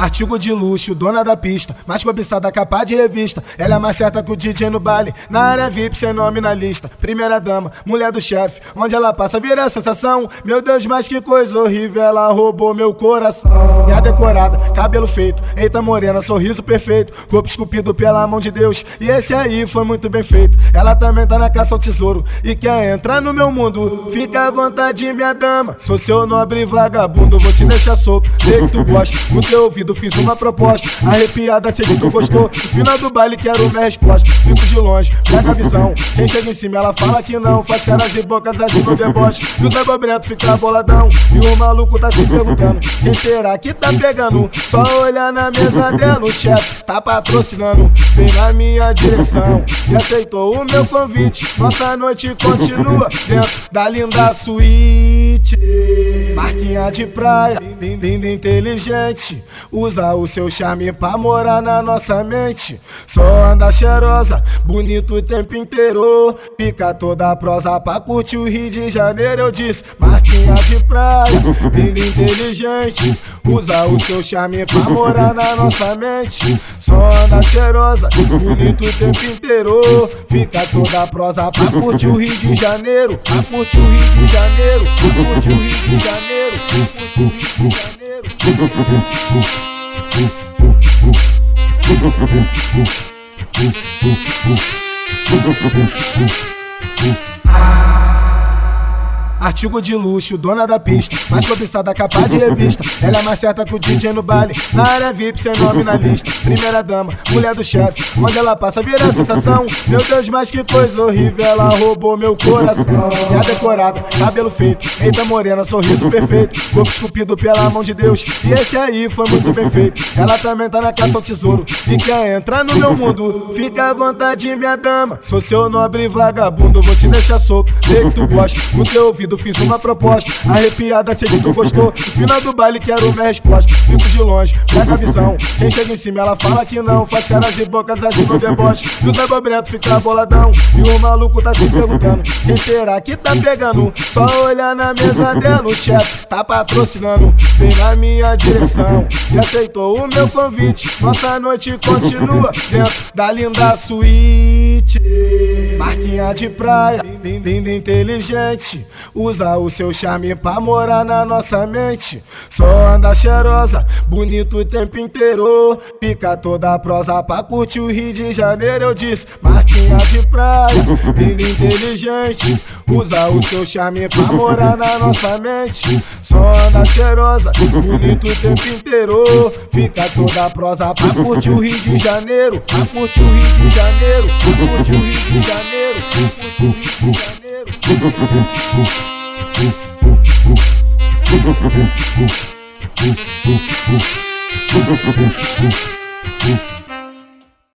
Artigo de luxo, dona da pista, mais cobiçada capa de revista. Ela é mais certa que o DJ no baile, na área VIP, sem nome na lista. Primeira dama, mulher do chefe, onde ela passa vira sensação. Meu Deus, mas que coisa horrível, ela roubou meu coração. a decorada, cabelo feito, eita morena, sorriso perfeito, corpo esculpido pela mão de Deus. E esse aí foi muito bem feito. Ela também tá na caça ao tesouro e quer entrar no meu mundo. Fica à vontade, minha dama. Sou seu nobre vagabundo, vou te deixar solto. Sei que tu gosta, no teu ouvido fiz uma proposta. Arrepiada, sei que tu gostou. No final do baile, quero minha resposta. Fico de longe, pega a visão. Quem chega em cima, ela fala que não. Faz caras e bocas, agindo deboche. E o Zé Bobreto fica boladão. E o maluco tá se perguntando: quem será que tá pegando? Só olhar na mesa dela, o chefe tá patrocinando. Vem na minha direção e aceitou o meu convite. Nossa noite continua dentro da linda suíte. Marquinha de praia, linda inteligente. Usa o seu charme pra morar na nossa mente. Só anda cheirosa, bonito o tempo inteiro. Fica toda prosa pra curtir o Rio de Janeiro. Eu disse, Marquinha de praia, linda inteligente. Usa o seu charme pra morar na nossa mente. Só anda cheirosa, bonito o tempo inteiro. Fica toda prosa pra curtir o Rio de Janeiro. Pra curtir o Rio de Janeiro. Pra curtir o Rio de Janeiro. Pra curtir o Rio de Janeiro. Artigo de luxo, dona da pista, mais cobiçada capa de revista. Ela é mais certa que o DJ no baile, na área VIP, sem nome na lista. Primeira dama, mulher do chefe, onde ela passa vira sensação. Meu Deus, mas que coisa horrível, ela roubou meu coração. A decorada, cabelo feito, eita morena, sorriso perfeito, corpo esculpido pela mão de Deus. E esse aí foi muito bem feito. Ela também tá na caça ao tesouro e quer entrar no meu mundo. Fica à vontade, minha dama. Sou seu nobre vagabundo, vou te deixar solto. Sei que tu gosta, no teu ouvido fiz uma proposta. Arrepiada, sei que tu gostou. No final do baile, quero minha resposta. Fico de longe, pega a visão. Quem chega em cima, ela fala que não. Faz caras e bocas, agindo deboche. E o Zé Bobreto fica boladão. E o maluco tá se perguntando: quem será que tá pegando? Só olhar na mesa dela, o chefe tá patrocinando. Vem na minha direção e aceitou o meu convite. Nossa noite continua dentro da linda suíte. Marquinha de praia, linda inteligente. Usa o seu charme pra morar na nossa mente. Só anda cheirosa, bonito o tempo inteiro. Fica toda prosa pra curtir o Rio de Janeiro. Eu disse, Marquinha de praia, linda inteligente. Usa o seu charme pra morar na nossa mente. Só anda cheirosa, bonito o tempo inteiro. Fica toda prosa pra curtir o Rio de Janeiro. Pra curtir o Rio de Janeiro. Pra curtir o Rio de Janeiro. Pra curtir o Rio de Janeiro. You.